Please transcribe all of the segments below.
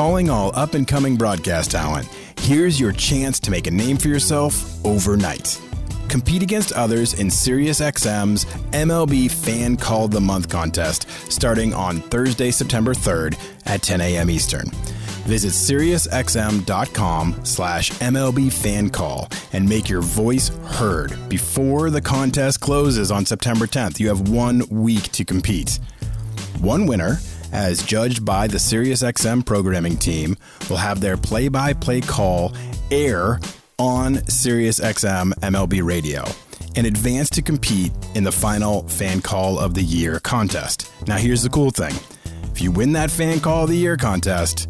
Calling all up and coming broadcast talent, here's your chance to make a name for yourself overnight. Compete against others in SiriusXM's MLB Fan Call the Month contest starting on Thursday, September 3rd at 10 a.m. Eastern. Visit SiriusXM.com slash MLB Fan Call and make your voice heard before the contest closes on September 10th. You have one week to compete. One winner as judged by the SiriusXM programming team, will have their play by play call air on SiriusXM MLB radio in advance to compete in the final Fan Call of the Year contest. Now, here's the cool thing if you win that Fan Call of the Year contest,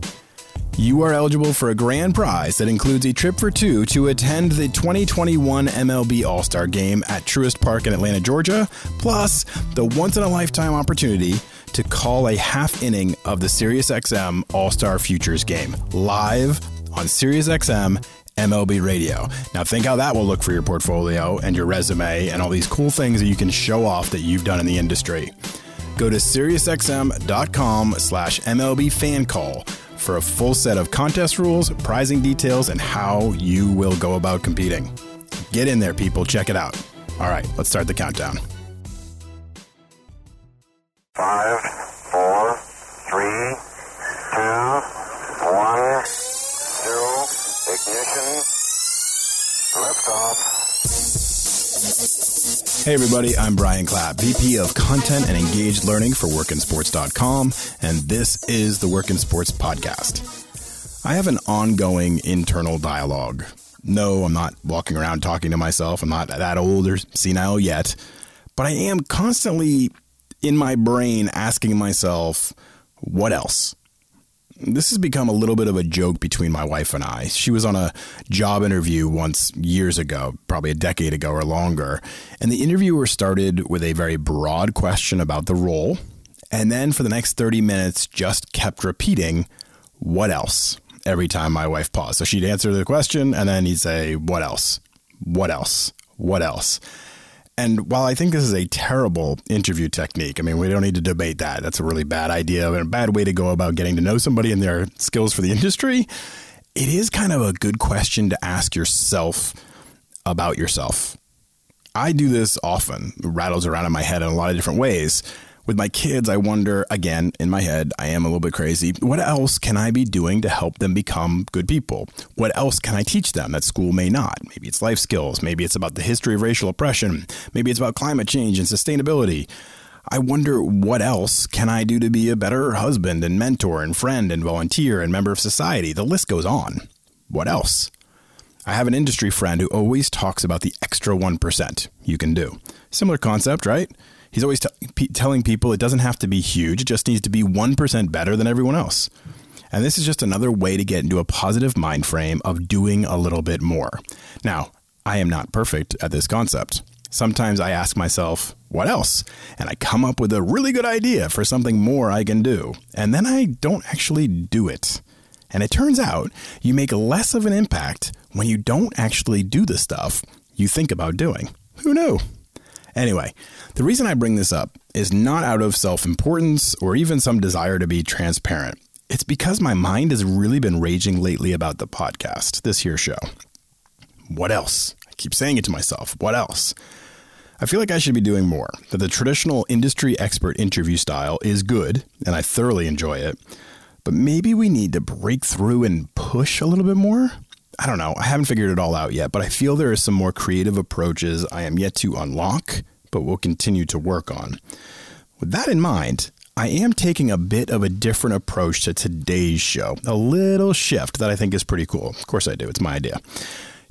you are eligible for a grand prize that includes a trip for two to attend the 2021 MLB All Star Game at Truist Park in Atlanta, Georgia, plus the once in a lifetime opportunity to call a half inning of the SiriusXM All Star Futures game live on SiriusXM MLB Radio. Now, think how that will look for your portfolio and your resume and all these cool things that you can show off that you've done in the industry. Go to SiriusXM.com slash MLB fan call for a full set of contest rules, prizing details, and how you will go about competing. Get in there, people. Check it out. All right, let's start the countdown. Five, four, three, two, one, zero, ignition, liftoff. Hey everybody, I'm Brian Clapp, VP of Content and Engaged Learning for WorkInSports.com, and this is the Work In Sports Podcast. I have an ongoing internal dialogue. No, I'm not walking around talking to myself. I'm not that old or senile yet, but I am constantly in my brain asking myself, what else? This has become a little bit of a joke between my wife and I. She was on a job interview once years ago, probably a decade ago or longer, and the interviewer started with a very broad question about the role, and then for the next 30 minutes just kept repeating, What else? every time my wife paused. So she'd answer the question, and then he'd say, What else? What else? What else? And while I think this is a terrible interview technique, I mean, we don't need to debate that. That's a really bad idea and a bad way to go about getting to know somebody and their skills for the industry. It is kind of a good question to ask yourself about yourself. I do this often, rattles around in my head in a lot of different ways with my kids, I wonder again in my head, I am a little bit crazy. What else can I be doing to help them become good people? What else can I teach them that school may not? Maybe it's life skills. Maybe it's about the history of racial oppression. Maybe it's about climate change and sustainability. I wonder what else can I do to be a better husband and mentor and friend and volunteer and member of society? The list goes on. What else? I have an industry friend who always talks about the extra 1% you can do. Similar concept, right? He's always telling people it doesn't have to be huge, it just needs to be 1% better than everyone else. And this is just another way to get into a positive mind frame of doing a little bit more. Now, I am not perfect at this concept. Sometimes I ask myself, what else? And I come up with a really good idea for something more I can do. And then I don't actually do it. And it turns out you make less of an impact when you don't actually do the stuff you think about doing. Who knew? Anyway, the reason I bring this up is not out of self importance or even some desire to be transparent. It's because my mind has really been raging lately about the podcast, this here show. What else? I keep saying it to myself. What else? I feel like I should be doing more, that the traditional industry expert interview style is good, and I thoroughly enjoy it, but maybe we need to break through and push a little bit more? I don't know. I haven't figured it all out yet, but I feel there are some more creative approaches I am yet to unlock, but will continue to work on. With that in mind, I am taking a bit of a different approach to today's show, a little shift that I think is pretty cool. Of course, I do. It's my idea.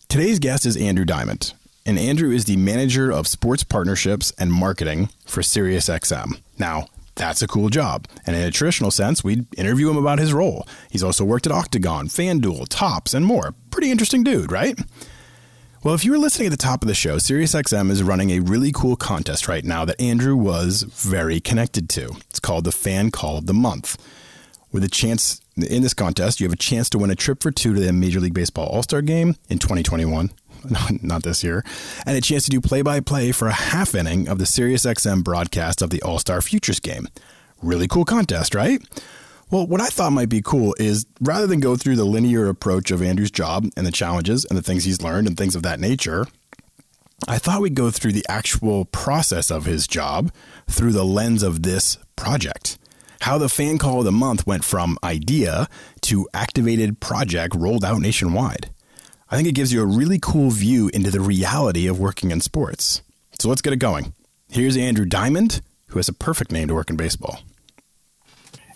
Today's guest is Andrew Diamond, and Andrew is the manager of sports partnerships and marketing for SiriusXM. Now, that's a cool job. And in a traditional sense, we'd interview him about his role. He's also worked at Octagon, FanDuel, Topps, and more. Pretty interesting dude, right? Well, if you were listening at the top of the show, SiriusXM is running a really cool contest right now that Andrew was very connected to. It's called the Fan Call of the Month. With a chance in this contest, you have a chance to win a trip for two to the Major League Baseball All Star Game in 2021 not this year, and a chance to do play by play for a half inning of the SiriusXM broadcast of the All Star Futures game. Really cool contest, right? Well, what I thought might be cool is rather than go through the linear approach of Andrew's job and the challenges and the things he's learned and things of that nature, I thought we'd go through the actual process of his job through the lens of this project. How the fan call of the month went from idea to activated project rolled out nationwide. I think it gives you a really cool view into the reality of working in sports. So let's get it going. Here's Andrew Diamond, who has a perfect name to work in baseball.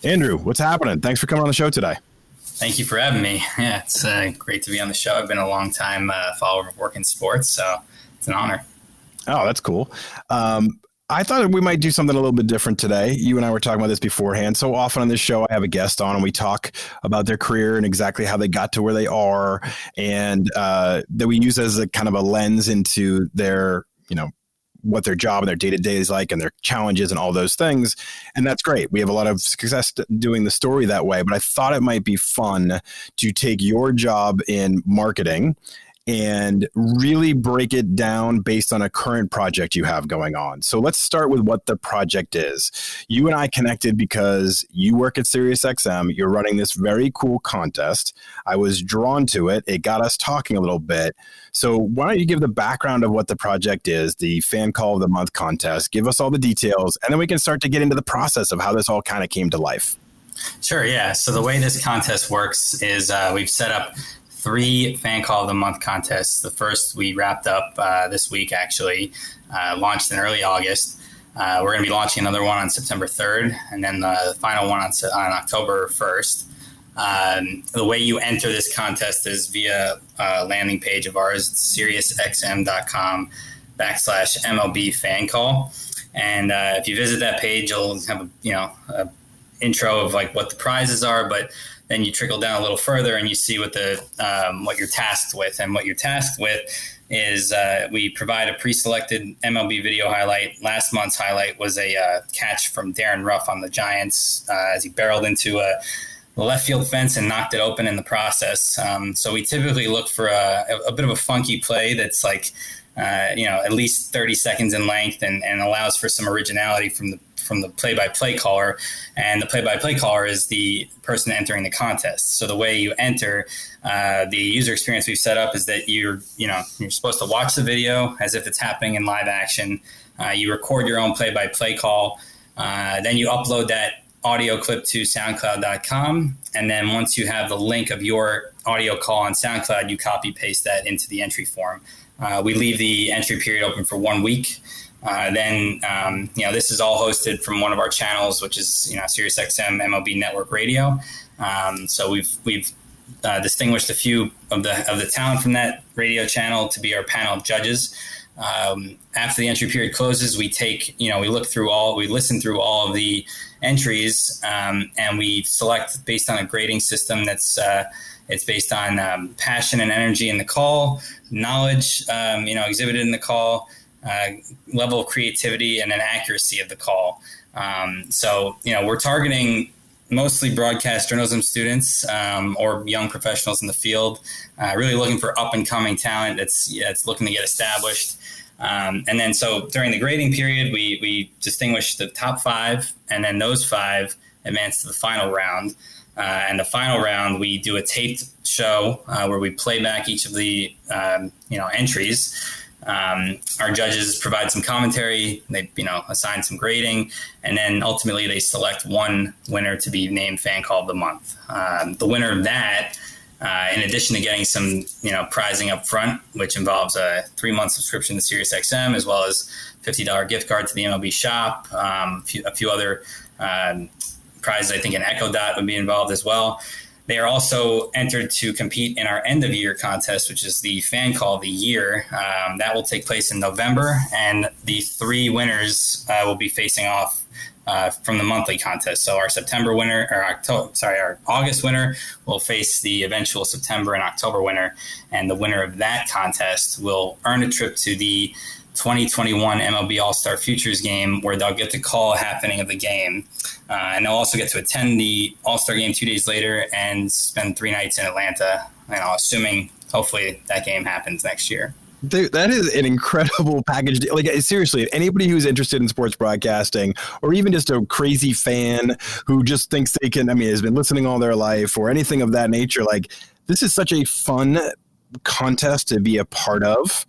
Andrew, what's happening? Thanks for coming on the show today. Thank you for having me. Yeah, it's uh, great to be on the show. I've been a long time uh, follower of Work In Sports, so it's an honor. Oh, that's cool. Um, I thought we might do something a little bit different today. You and I were talking about this beforehand. So often on this show, I have a guest on and we talk about their career and exactly how they got to where they are, and uh, that we use as a kind of a lens into their, you know, what their job and their day to day is like and their challenges and all those things. And that's great. We have a lot of success doing the story that way. But I thought it might be fun to take your job in marketing and really break it down based on a current project you have going on. So let's start with what the project is. You and I connected because you work at SiriusXM. You're running this very cool contest. I was drawn to it. It got us talking a little bit. So why don't you give the background of what the project is, the fan call of the month contest, give us all the details, and then we can start to get into the process of how this all kind of came to life. Sure, yeah. So the way this contest works is uh, we've set up three fan call of the month contests. The first we wrapped up uh, this week, actually, uh, launched in early August. Uh, we're going to be launching another one on September 3rd, and then the final one on, on October 1st. Um, the way you enter this contest is via a landing page of ours, SiriusXM.com backslash MLB fan call. And uh, if you visit that page, you'll have a you know intro of like what the prizes are, but then you trickle down a little further and you see what the um, what you're tasked with. And what you're tasked with is uh, we provide a pre-selected MLB video highlight. Last month's highlight was a uh, catch from Darin Ruf on the Giants uh, as he barreled into a left field fence and knocked it open in the process. Um, so we typically look for a, a, bit of a funky play that's like, uh, you know, at least 30 seconds in length and, and allows for some originality from the from the play-by-play caller, and the play-by-play caller is the person entering the contest. So the way you enter, uh, the user experience we've set up is that you're you know you're supposed to watch the video as if it's happening in live action. Uh, you record your own play-by-play call, uh, then you upload that audio clip to SoundCloud.com, and then once you have the link of your audio call on SoundCloud, you copy paste that into the entry form. Uh, we leave the entry period open for one week. Uh, then um, you know this is all hosted from one of our channels, which is you know SiriusXM MLB Network Radio. Um, so we've we've uh, distinguished a few of the of the talent from that radio channel to be our panel of judges. Um, after the entry period closes, we take you know we look through all we listen through all of the entries um, and we select based on a grading system that's. Uh, it's based on um, passion and energy in the call, knowledge, um, you know, exhibited in the call, uh, level of creativity and an accuracy of the call. Um, so, you know, we're targeting mostly broadcast journalism students um, or young professionals in the field, uh, really looking for up and coming talent that's, that's looking to get established. Um, and then, so during the grading period, we, we distinguish the top five, and then those five advance to the final round. Uh, and the final round, we do a taped show uh, where we play back each of the um, you know entries. Um, our judges provide some commentary. They, you know, assign some grading, and then ultimately they select one winner to be named Fan Call of the Month. Um, the winner of that, uh, in addition to getting some, you know, prizing up front, which involves a three-month subscription to SiriusXM as well as $50 gift card to the MLB shop, um, a, few, a, few, other um, prizes. I think an Echo Dot would be involved as well. They are also entered to compete in our end of year contest, which is the fan call of the year. Um, that will take place in November, and the three winners uh, will be facing off uh, from the monthly contest. So our September winner, or October, sorry, our August winner will face the eventual September and October winner, and the winner of that contest will earn a trip to the 2021 MLB All Star Futures game where they'll get the call happening of the game. Uh, and they'll also get to attend the All Star game two days later and spend three nights in Atlanta, you know, assuming hopefully that game happens next year. Dude, that is an incredible package. Like seriously, anybody who's interested in sports broadcasting, or even just a crazy fan who just thinks they can, I mean, has been listening all their life, or anything of that nature, like this is such a fun contest to be a part of.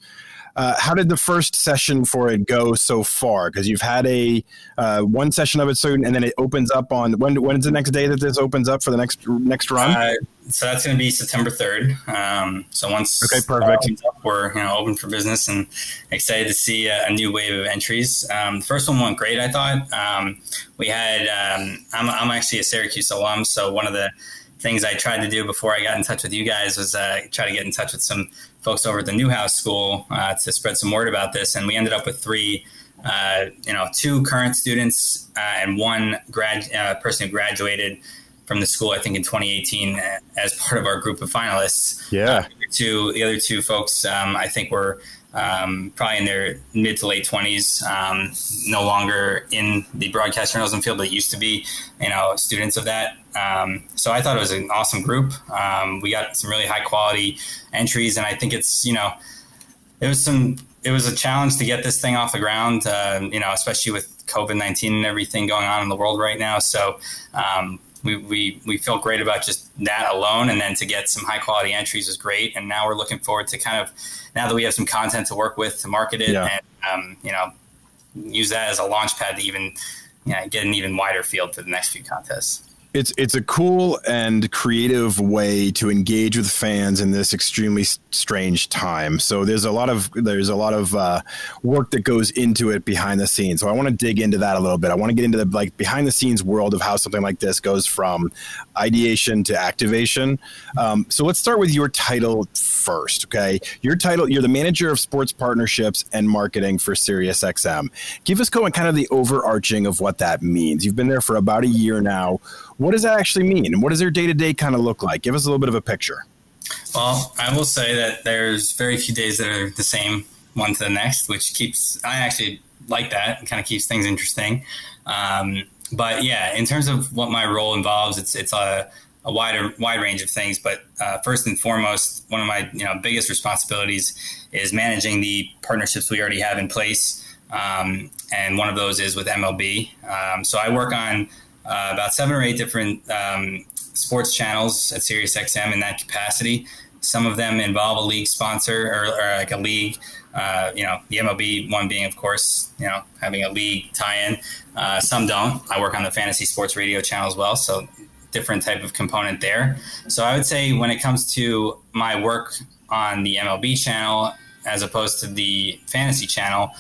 Uh, how did the first session for it go so far? Because you've had a uh, one session of it soon, and then it opens up on when? When's the next day that this opens up for the next next run? Uh, so that's going to be September third. Um, so once okay, perfect. Up, we're you know open for business and excited to see a, a new wave of entries. Um, the first one went great. I thought um, we had. Um, I'm, I'm actually a Syracuse alum, so one of the things I tried to do before I got in touch with you guys was uh, try to get in touch with some folks over at the Newhouse School uh, to spread some word about this, and we ended up with three. Uh, you know, two current students uh, and one grad uh, person who graduated from the school, I think in 2018, uh, as part of our group of finalists. Yeah. the two, the other two folks, um, I think were um, probably in their mid to late 20s, um, no longer in the broadcast journalism field, but used to be, you know, students of that. Um, so I thought it was an awesome group. Um, we got some really high quality entries, and I think it's, you know, it was some, it was a challenge to get this thing off the ground, uh, you know, especially with COVID 19 and everything going on in the world right now. So, um, we, we, we feel great about just that alone. And then to get some high quality entries is great. And now we're looking forward to kind of, now that we have some content to work with to market it yeah. and, um, you know, use that as a launch pad to even, you know, get an even wider field for the next few contests it's it's a cool and creative way to engage with fans in this extremely strange time. So there's a lot of there's a lot of uh, work that goes into it behind the scenes. So I want to dig into that a little bit. I want to get into the like behind the scenes world of how something like this goes from ideation to activation. Um, so let's start with your title first. Okay, your title you're the manager of sports partnerships and marketing for SiriusXM. Give us going kind of the overarching of what that means. You've been there for about a year now what does that actually mean? And what does their day to day kind of look like? Give us a little bit of a picture. Well, I will say that there's very few days that are the same one to the next, which keeps, I actually like that. It kind of keeps things interesting. Um, but yeah, in terms of what my role involves, it's, it's a, a wider wide range of things. But uh, first and foremost, one of my you know biggest responsibilities is managing the partnerships we already have in place, um, and one of those is with MLB. Um, so I work on uh, about seven or eight different um, sports channels at SiriusXM in that capacity. Some of them involve a league sponsor or, or like a league. Uh, you know, the MLB one being, of course, you know, having a league tie-in. Uh, some don't. I work on the fantasy sports radio channel as well, so different type of component there. So I would say when it comes to my work on the MLB channel as opposed to the fantasy channel,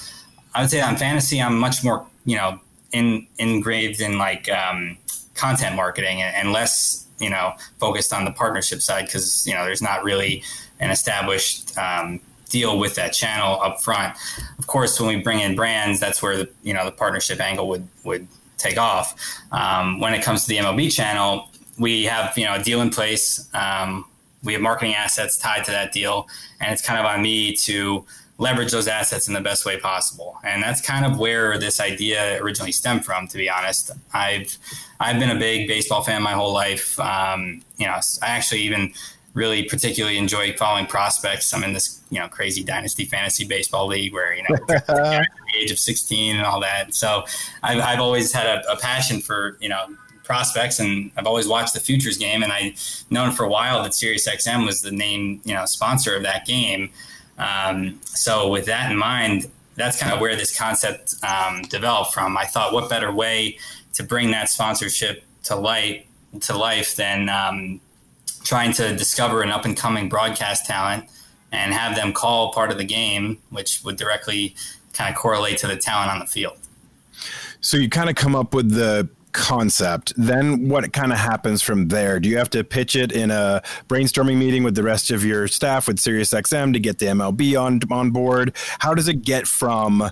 I would say on fantasy I'm much more, you know, in, engraved in like um, content marketing and, and, less you know focused on the partnership side because you know there's not really an established um, deal with that channel up front. Of course, when we bring in brands, that's where the you know the partnership angle would would take off. Um, when it comes to the MLB channel, we have you know a deal in place. Um, we have marketing assets tied to that deal, and it's kind of on me to leverage those assets in the best way possible. And that's kind of where this idea originally stemmed from, to be honest. I've I've been a big baseball fan my whole life. Um, you know, I actually even really particularly enjoy following prospects. I'm in this, you know, crazy dynasty fantasy baseball league where, you know, the age of 16 and all that. So I've, I've always had a, a passion for, you know, prospects and I've always watched the futures game and I known for a while that SiriusXM was the name, you know, sponsor of that game. Um, so with that in mind, that's kind of where this concept um, developed from. I thought, what better way to bring that sponsorship to light to life than um, trying to discover an up and coming broadcast talent and have them call part of the game, which would directly kind of correlate to the talent on the field. So you kind of come up with the concept, then what kind of happens from there? Do you have to pitch it in a brainstorming meeting with the rest of your staff with SiriusXM to get the MLB on on board? How does it get from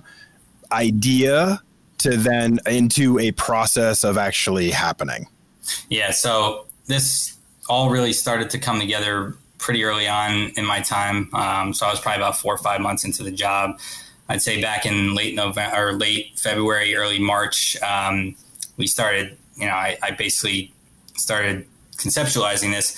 idea to then into a process of actually happening? Yeah, so this all really started to come together pretty early on in my time. Um, so I was probably about four or five months into the job. I'd say back in late November or late February, early March. Um, we started, you know, I, I basically started conceptualizing this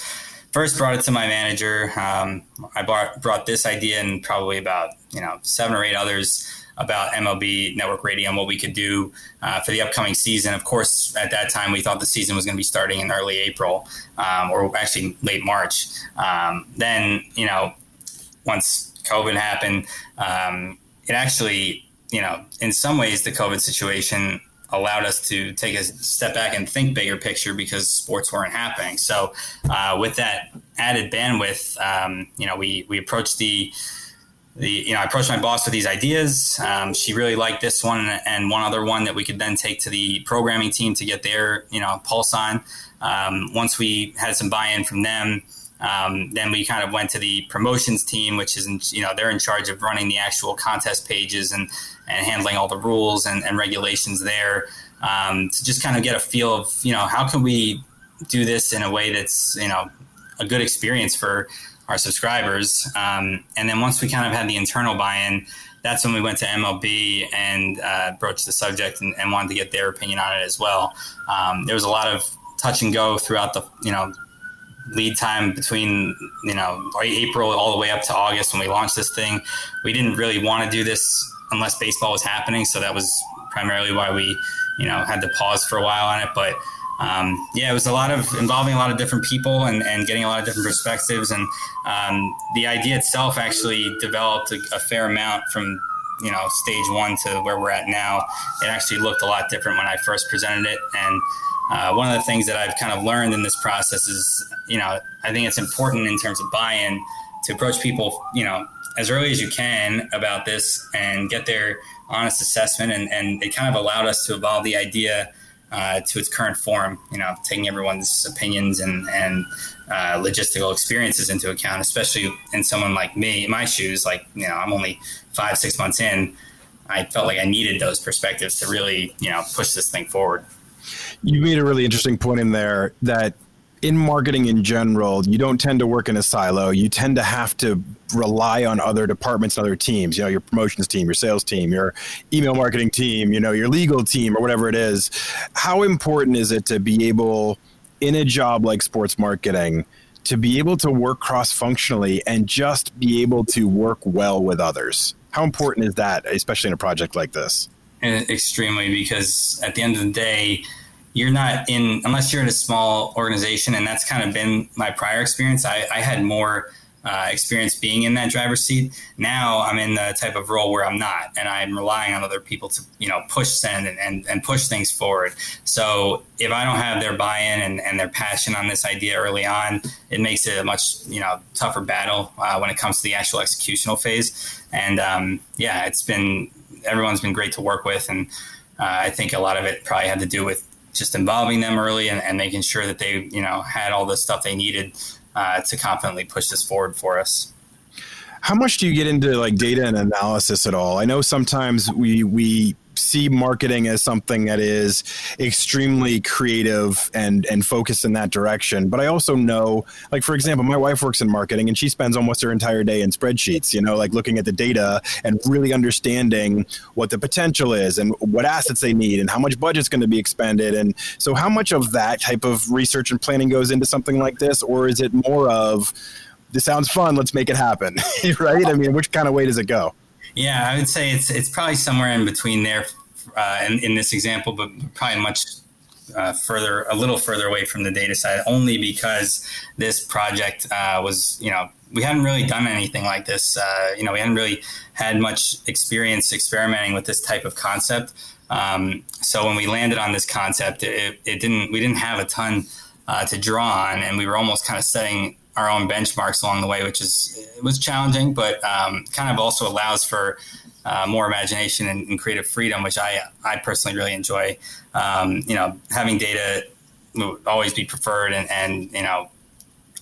first brought it to my manager. Um, I brought, brought this idea and probably about you know seven or eight others about MLB Network Radio and what we could do uh, for the upcoming season. Of course, at that time, we thought the season was going to be starting in early April um, or actually late March. Um, then, you know, once COVID happened, um, it actually, you know, in some ways, the COVID situation allowed us to take a step back and think bigger picture because sports weren't happening. So, uh, with that added bandwidth, um, you know, we we approached the the you know I approached my boss with these ideas. Um, she really liked this one and one other one that we could then take to the programming team to get their you know pulse on. Um, once we had some buy-in from them, um, then we kind of went to the promotions team, which is in, you know they're in charge of running the actual contest pages and and handling all the rules and, and regulations there um, to just kind of get a feel of you know how can we do this in a way that's you know a good experience for our subscribers. Um, and then once we kind of had the internal buy-in, that's when we went to MLB and uh, broached the subject and, and, wanted to get their opinion on it as well. Um, there was a lot of touch and go throughout the you know lead time between you know April all the way up to August when we launched this thing. We didn't really want to do this unless baseball was happening, so that was primarily why we you know had to pause for a while on it, but um, yeah, it was a lot of involving a lot of different people and, and getting a lot of different perspectives. And um, the idea itself actually developed a, a, fair amount from you know stage one to where we're at now. It actually looked a lot different when I first presented it. And uh, one of the things that I've kind of learned in this process is, you know, I think it's important in terms of buy-in to approach people, you know, as early as you can about this and get their honest assessment. And, and it kind of allowed us to evolve the idea uh, to its current form. You know, taking everyone's opinions and and uh, logistical experiences into account, especially in someone like me, in my shoes. Like you know, I'm only five six months in. I felt like I needed those perspectives to really you know push this thing forward. You made a really interesting point in there that in marketing in general, you don't tend to work in a silo. You tend to have to rely on other departments and other teams, you know, your promotions team, your sales team, your email marketing team, you know, your legal team or whatever it is. How important is it to be able in a job like sports marketing to be able to work cross functionally and just be able to work well with others? How important is that, especially in a project like this? Extremely, because at the end of the day, you're not in unless you're in a small organization, and that's kind of been my prior experience. I, I had more uh, experience being in that driver's seat. Now I'm in the type of role where I'm not, and I'm relying on other people to you know push send and, and, and push things forward. So if I don't have their buy-in and, and their passion on this idea early on, it makes it a much you know tougher battle uh, when it comes to the actual executional phase. And um, yeah, it's been everyone's been great to work with, and uh, I think a lot of it probably had to do with just involving them early and, and making sure that they, you know, had all the stuff they needed uh, to confidently push this forward for us. How much do you get into like data and analysis at all? I know sometimes we we see marketing as something that is extremely creative and and focused in that direction. But I also know, like for example, my wife works in marketing and she spends almost her entire day in spreadsheets. You know, like looking at the data and really understanding what the potential is and what assets they need and how much budget's going to be expended. And so, how much of that type of research and planning goes into something like this, or is it more of this sounds fun, let's make it happen, right? I mean, which kind of way does it go? Yeah, I would say it's it's probably somewhere in between there, uh, in, in this example, but probably much uh, further, a little further away from the data side, only because this project uh, was, you know, we hadn't really done anything like this. Uh, you know, we hadn't really had much experience experimenting with this type of concept. Um, so when we landed on this concept, it, it didn't, we didn't have a ton uh, to draw on, and we were almost kind of setting our own benchmarks along the way, which is was challenging, but um, kind of also allows for uh, more imagination and, and, creative freedom, which I I personally really enjoy. Um, you know, having data always be preferred and, and you know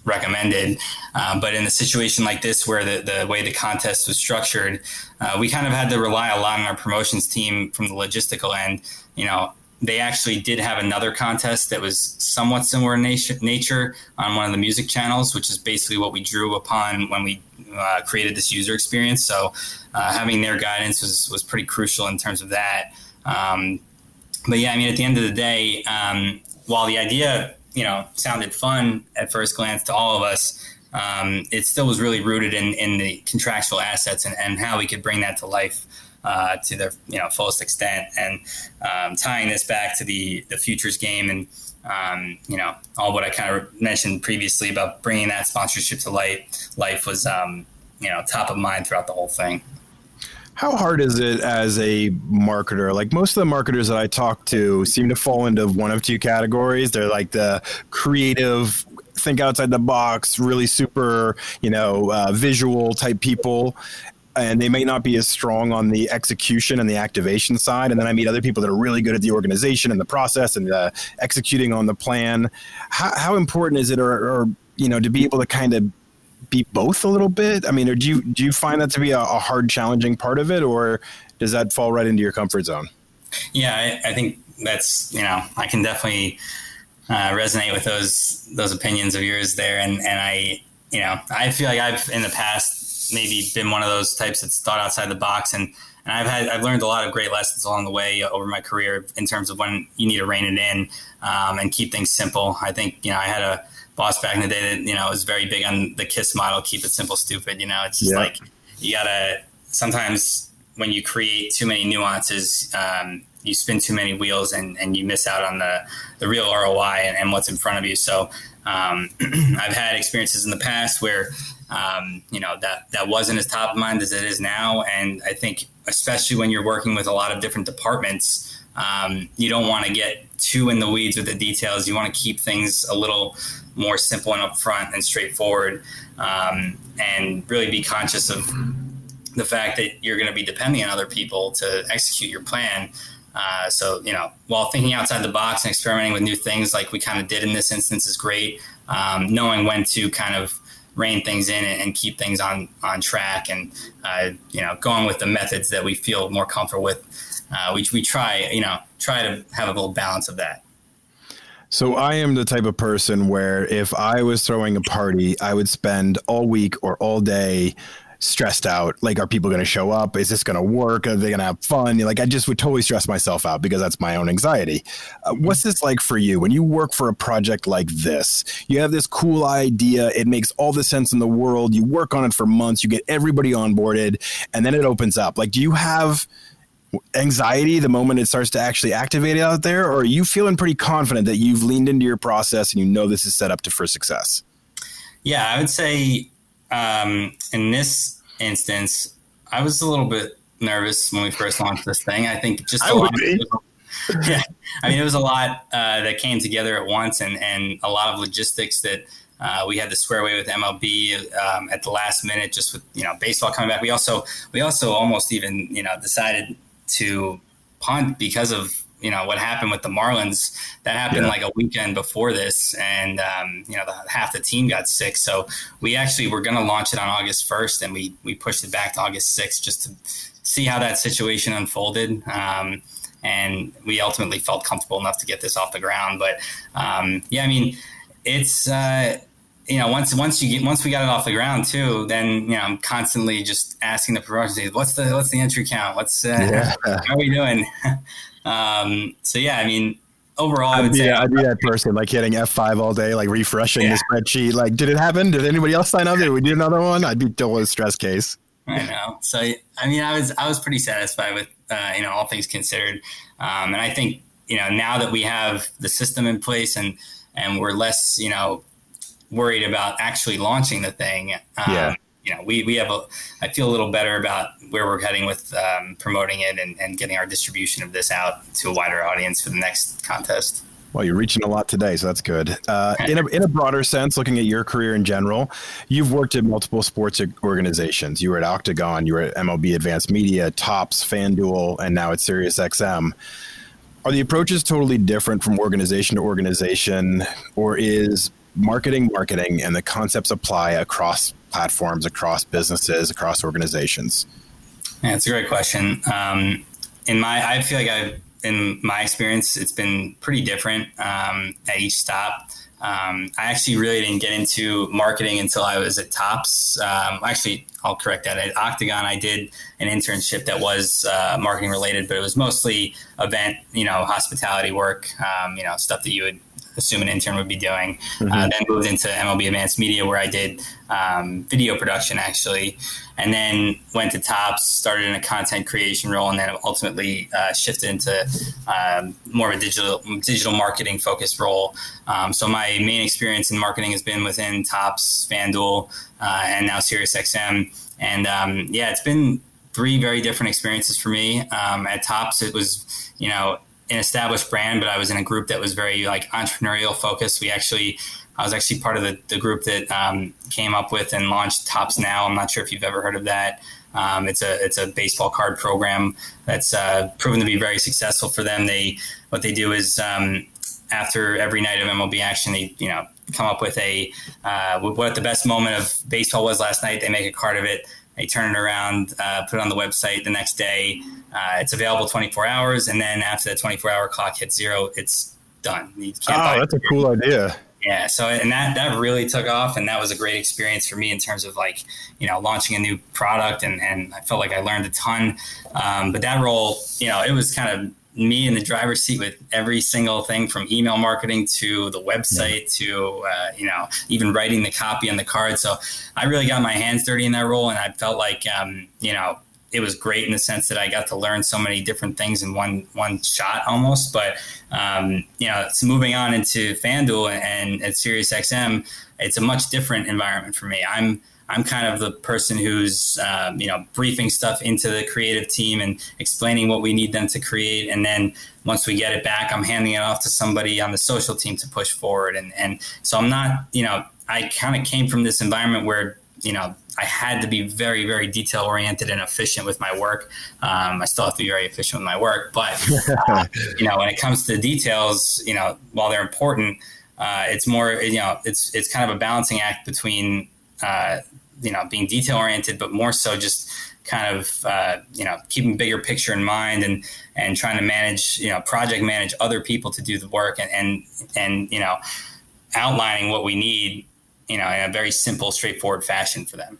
recommended. Um, but in a situation like this, where the, the way the contest was structured, uh, we kind of had to rely a lot on our promotions team from the logistical end. You know, they actually did have another contest that was somewhat similar in nature on one of the music channels, which is basically what we drew upon when we uh, created this user experience. So uh, having their guidance was, was pretty crucial in terms of that. Um, but yeah, I mean, at the end of the day, um, while the idea you know sounded fun at first glance to all of us, um, it still was really rooted in, in the contractual assets and, and how we could bring that to life uh, to their you know fullest extent. And um, tying this back to the the futures game and um, you know all what I kind of mentioned previously about bringing that sponsorship to light life was um, you know top of mind throughout the whole thing. How hard is it as a marketer? Like most of the marketers that I talk to seem to fall into one of two categories. They're like the creative, think outside the box, really super, you know, uh, visual type people. And they may not be as strong on the execution and the activation side. And then I meet other people that are really good at the organization and the process and the executing on the plan. How, how important is it, or, or you know, to be able to kind of be both a little bit? I mean, or do you do you find that to be a, a hard, challenging part of it, or does that fall right into your comfort zone? Yeah, I, I think that's you know I can definitely uh, resonate with those those opinions of yours there, and and I you know I feel like I've in the past maybe been one of those types that's thought outside the box and. And I've had I've learned a lot of great lessons along the way over my career in terms of when you need to rein it in um, and keep things simple. I think you know I had a boss back in the day that you know was very big on the kiss model keep it simple stupid you know it's just yeah. like you gotta sometimes when you create too many nuances um, you spin too many wheels and, and you miss out on the, the real ROI and, and what's in front of you. So um, I've had experiences in the past where um, you know that that wasn't as top of mind as it is now, and I think especially when you're working with a lot of different departments, um, you don't want to get too in the weeds with the details. You want to keep things a little more simple and upfront and straightforward, um, and really be conscious of the fact that you're going to be depending on other people to execute your plan. Uh, so, you know, while thinking outside the box and experimenting with new things like we kind of did in this instance is great, um, knowing when to kind of rein things in and, keep things on, on track and, uh, you know, going with the methods that we feel more comfortable with. Uh, we, we try, you know, try to have a little balance of that. So I am the type of person where if I was throwing a party, I would spend all week or all day stressed out. Like, are people going to show up? Is this going to work? Are they going to have fun? Like, I just would totally stress myself out because that's my own anxiety. Uh, what's this like for you when you work for a project like this? You have this cool idea. It makes all the sense in the world. You work on it for months. You get everybody onboarded, and then it opens up. Like, do you have anxiety the moment it starts to actually activate out there, or are you feeling pretty confident that you've leaned into your process and you know this is set up to for success? Yeah, I would say um, in this instance, I was a little bit nervous when we first launched this thing. I think just a lot. yeah, I mean, it was a lot uh, that came together at once, and and a lot of logistics that. Uh, we had to square away with MLB um, at the last minute, just with you know baseball coming back. We also we also almost even you know decided to punt because of you know what happened with the Marlins. That happened yeah. like a weekend before this, and um, you know the, half the team got sick. So we actually were going to launch it on August first, and we we pushed it back to August sixth just to see how that situation unfolded. Um, and we ultimately felt comfortable enough to get this off the ground. But um, yeah, I mean, it's. Uh, you know, once once you get once we got it off the ground too, then you know I'm constantly just asking the promotion what's the what's the entry count? What's uh, yeah. how are we doing? um, so yeah, I mean, overall, I would I'd say I'd be that person like hitting F five all day, like refreshing yeah. the spreadsheet. Like, did it happen? Did anybody else sign up? Did we do another one? I'd be still a stress case. I know. So I mean, I was I was pretty satisfied with uh, you know all things considered, um, and I think you know now that we have the system in place and and we're less you know worried about actually launching the thing. Um, yeah. You know, we, we have a, I feel a little better about where we're heading with um, promoting it and, and getting our distribution of this out to a wider audience for the next contest. Well, you're reaching a lot today, so that's good. Uh, in, a, in a broader sense, looking at your career in general, you've worked at multiple sports organizations. You were at Octagon, you were at MLB Advanced Media, Topps, FanDuel, and now at SiriusXM. Are the approaches totally different from organization to organization, or is marketing, marketing, and the concepts apply across platforms, across businesses, across organizations? Yeah, it's a great question. Um, in my, I feel like I've, in my experience, it's been pretty different um, at each stop. Um, I actually really didn't get into marketing until I was at Topps. Um, actually, I'll correct that. At Octagon, I did an internship that was uh, marketing related, but it was mostly event, you know, hospitality work, um, you know, stuff that you would assume an intern would be doing. Mm-hmm. Uh, then moved into MLB Advanced Media, where I did um, video production actually, and then went to Topps, started in a content creation role, and then ultimately uh, shifted into um, more of a digital digital marketing focused role. Um, so my main experience in marketing has been within Topps, FanDuel, uh, and now SiriusXM. And um, yeah, it's been three very different experiences for me. Um, at Topps, it was you know an established brand, but I was in a group that was very like entrepreneurial focused. We actually, I was actually part of the, the group that um, came up with and launched Topps Now. I'm not sure if you've ever heard of that. Um, it's a it's a baseball card program that's uh, proven to be very successful for them. They what they do is um, after every night of MLB action, they you know come up with a uh, what the best moment of baseball was last night. They make a card of it. They turn it around, uh, put it on the website the next day. Uh, it's available 24 hours, and then after the 24 hour clock hits zero, it's done. oh, that's a cool idea. Yeah. So, and that that really took off, and that was a great experience for me in terms of like you know launching a new product, and and I felt like I learned a ton. Um, but that role, you know, it was kind of me in the driver's seat with every single thing from email marketing to the website yeah. to uh, you know even writing the copy on the card so i really got my hands dirty in that role and i felt like um, you know it was great in the sense that I got to learn so many different things in one one shot almost. But um, you know, moving on into FanDuel and, and at SiriusXM, it's a much different environment for me. I'm I'm kind of the person who's um, you know briefing stuff into the creative team and explaining what we need them to create, and then once we get it back, I'm handing it off to somebody on the social team to push forward. And and so I'm not you know I kind of came from this environment where you know I had to be very, very detail oriented and efficient with my work. Um, I still have to be very efficient with my work, but uh, you know, when it comes to the details, you know, while they're important, uh, it's more, you know, it's it's kind of a balancing act between, uh, you know, being detail oriented, but more so just kind of, uh, you know, keeping bigger picture in mind and and trying to manage, you know, project manage other people to do the work and and and you know, outlining what we need you know, in a very simple, straightforward fashion for them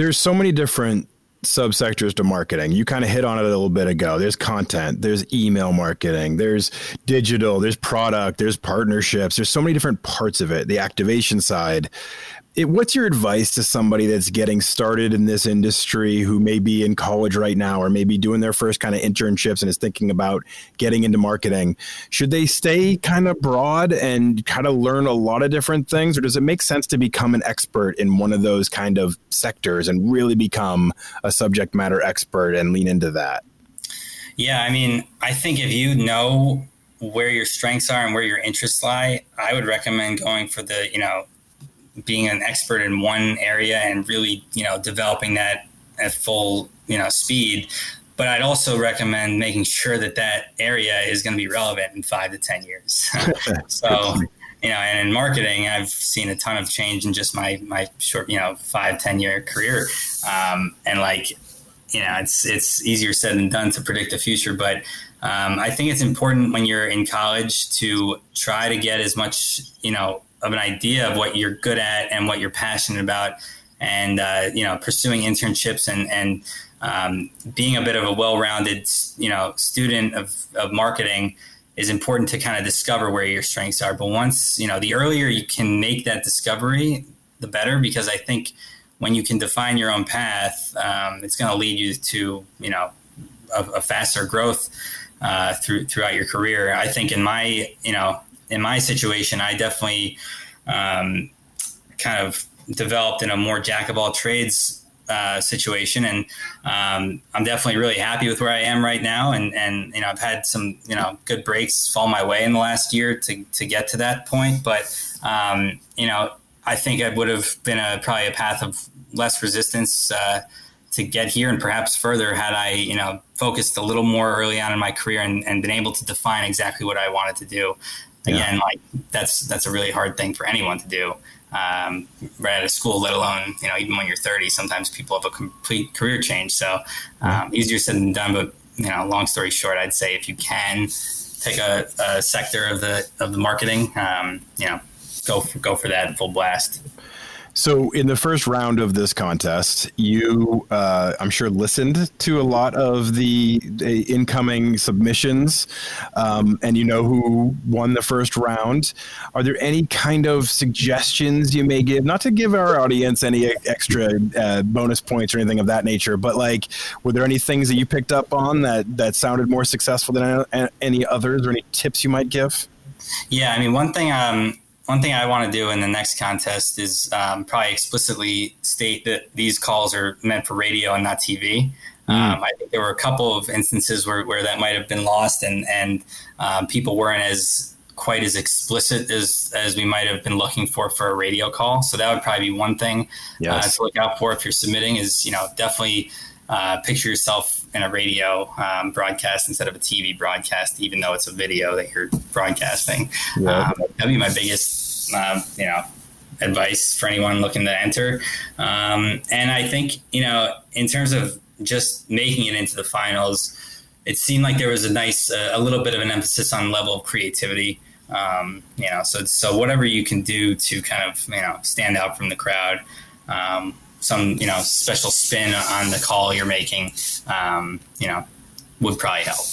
there's so many different subsectors to marketing. You kind of hit on it a little bit ago. There's content, there's email marketing, there's digital, there's product, there's partnerships. There's so many different parts of it. The activation side it, what's your advice to somebody that's getting started in this industry who may be in college right now or maybe doing their first kind of internships and is thinking about getting into marketing? Should they stay kind of broad and kind of learn a lot of different things, or does it make sense to become an expert in one of those kind of sectors and really become a subject matter expert and lean into that? Yeah, I mean, I think if you know where your strengths are and where your interests lie, I would recommend going for the, you know, being an expert in one area and really, you know, developing that at full, you know, speed. But I'd also recommend making sure that that area is going to be relevant in five to 10 years. so, you know, and in marketing, I've seen a ton of change in just my, my short, you know, five ten year career. Um, and like, you know, it's, it's easier said than done to predict the future, but um, I think it's important when you're in college to try to get as much, you know, of an idea of what you're good at and what you're passionate about, and uh, you know, pursuing internships and and um, being a bit of a well-rounded, you know, student of, of marketing is important to kind of discover where your strengths are. But once you know, the earlier you can make that discovery, the better, because I think when you can define your own path, um, it's going to lead you to you know a, a faster growth uh, through throughout your career. I think in my you know in my situation, I definitely um, kind of developed in a more jack of all trades uh, situation, and um, I'm definitely really happy with where I am right now. And and you know, I've had some you know good breaks fall my way in the last year to to get to that point. But um, you know, I think it would have been a probably a path of less resistance. Uh, to get here and perhaps further had I, you know, focused a little more early on in my career and, and been able to define exactly what I wanted to do again, yeah. like that's that's a really hard thing for anyone to do. Um, right out of school, let alone you know even when you're 30. Sometimes people have a complete career change. So um, easier said than done. But you know, long story short, I'd say if you can take a, a sector of the of the marketing, um, you know, go for, go for that full blast. So, in the first round of this contest, you, uh, I'm sure, listened to a lot of the, the incoming submissions, um, and you know who won the first round. Are there any kind of suggestions you may give? Not to give our audience any extra uh, bonus points or anything of that nature, but like, were there any things that you picked up on that that sounded more successful than any others, or any tips you might give? Yeah, I mean, one thing um, one thing I want to do in the next contest is um, probably explicitly state that these calls are meant for radio and not TV. Mm. Um, I think there were a couple of instances where, where that might have been lost, and and um, people weren't as quite as explicit as as we might have been looking for for a radio call. So that would probably be one thing yes. uh, to look out for if you're submitting. Is you know definitely uh, picture yourself in a radio um, broadcast instead of a TV broadcast, even though it's a video that you're broadcasting. Yeah. Um, that'd be my biggest, uh, you know, advice for anyone looking to enter. Um, and I think, you know, in terms of just making it into the finals, it seemed like there was a nice, uh, a little bit of an emphasis on level of creativity. Um, you know, so so whatever you can do to kind of you know stand out from the crowd. Um, some you know special spin on the call you're making, um, you know, would probably help.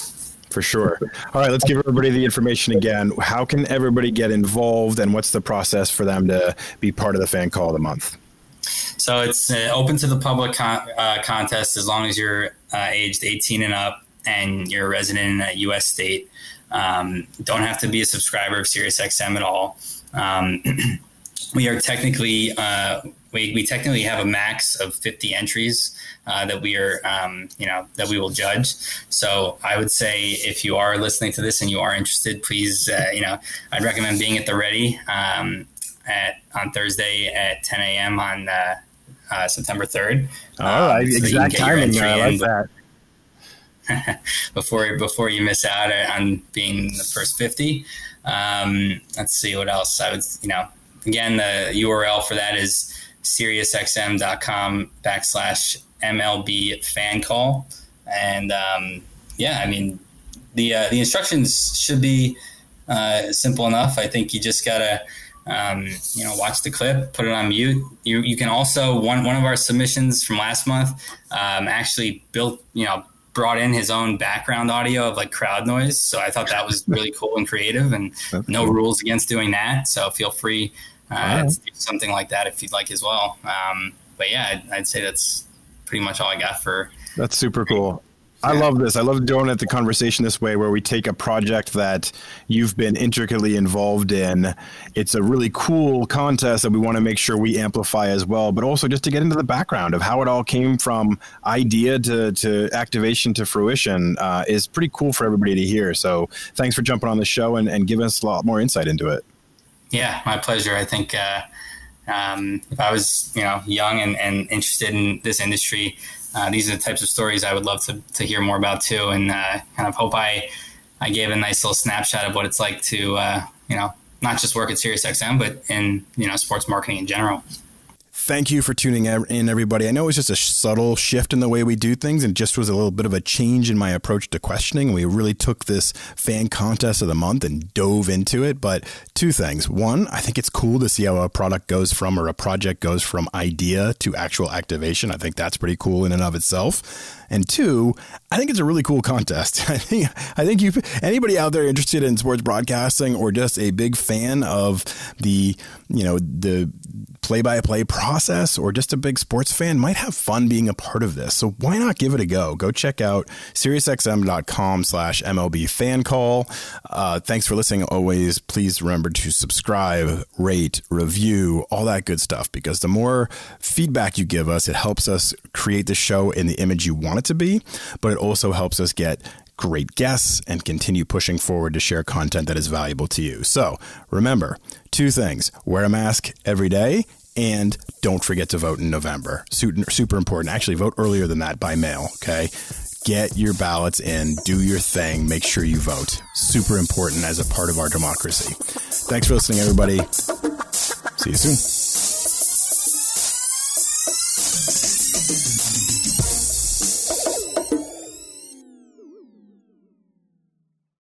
For sure. All right, let's give everybody the information again. How can everybody get involved, and what's the process for them to be part of the fan call of the month? So it's uh, open to the public con- uh, contest as long as you're uh, aged 18 and up and you're a resident in a U.S. state. Um, don't have to be a subscriber of SiriusXM at all. Um, we are technically uh, we, we technically have a max of 50 entries uh, that we are um, you know that we will judge. So i would say if you are listening to this and you are interested please uh, you know i'd recommend being at the ready um, at on thursday at 10 a.m on uh, uh september 3rd all right um, so exact timing i like that. before before you miss out on being the first 50 um, let's see what else i would you know again the url for that is SiriusXM.com backslash MLB fan call. And um, yeah, I mean, the uh, the instructions should be uh, simple enough. I think you just gotta um, you know watch the clip, put it on mute. You you can also one one of our submissions from last month um, actually built you know brought in his own background audio of like crowd noise. So I thought that was really cool and creative, and That's no cool. rules against doing that. So feel free uh, right. something like that if you'd like as well. Um, but yeah, I'd, I'd, say that's pretty much all I got for. That's super cool. I love this. I love doing it the conversation this way where we take a project that you've been intricately involved in. It's a really cool contest that we want to make sure we amplify as well, but also just to get into the background of how it all came from idea to, to activation to fruition uh, is pretty cool for everybody to hear. So thanks for jumping on the show and, and giving us a lot more insight into it. Yeah, my pleasure. I think uh, um, if I was, you know, young and, and interested in this industry, uh, these are the types of stories I would love to, to hear more about too, and uh, kind of hope I I gave a nice little snapshot of what it's like to, uh, you know, not just work at SiriusXM, but in you know sports marketing in general. Thank you for tuning in, everybody. I know it was just a subtle shift in the way we do things and just was a little bit of a change in my approach to questioning. We really took this fan contest of the month and dove into it. But two things. One, I think it's cool to see how a product goes from or a project goes from idea to actual activation. I think that's pretty cool in and of itself. And two, I think it's a really cool contest. I think I think you anybody out there interested in sports broadcasting or just a big fan of the you know the play by play process or just a big sports fan might have fun being a part of this. So why not give it a go? Go check out SiriusXM.com slash MLB fan call. Uh, thanks for listening. Always please remember to subscribe, rate, review, all that good stuff because the more feedback you give us, it helps us create the show in the image you want it to be, but it also helps us get great guests and continue pushing forward to share content that is valuable to you. So remember two things wear a mask every day and don't forget to vote in November. Super, important. Actually, vote earlier than that by mail, okay? Get your ballots in, do your thing, make sure you vote. Super important as a part of our democracy. Thanks for listening, everybody. See you soon.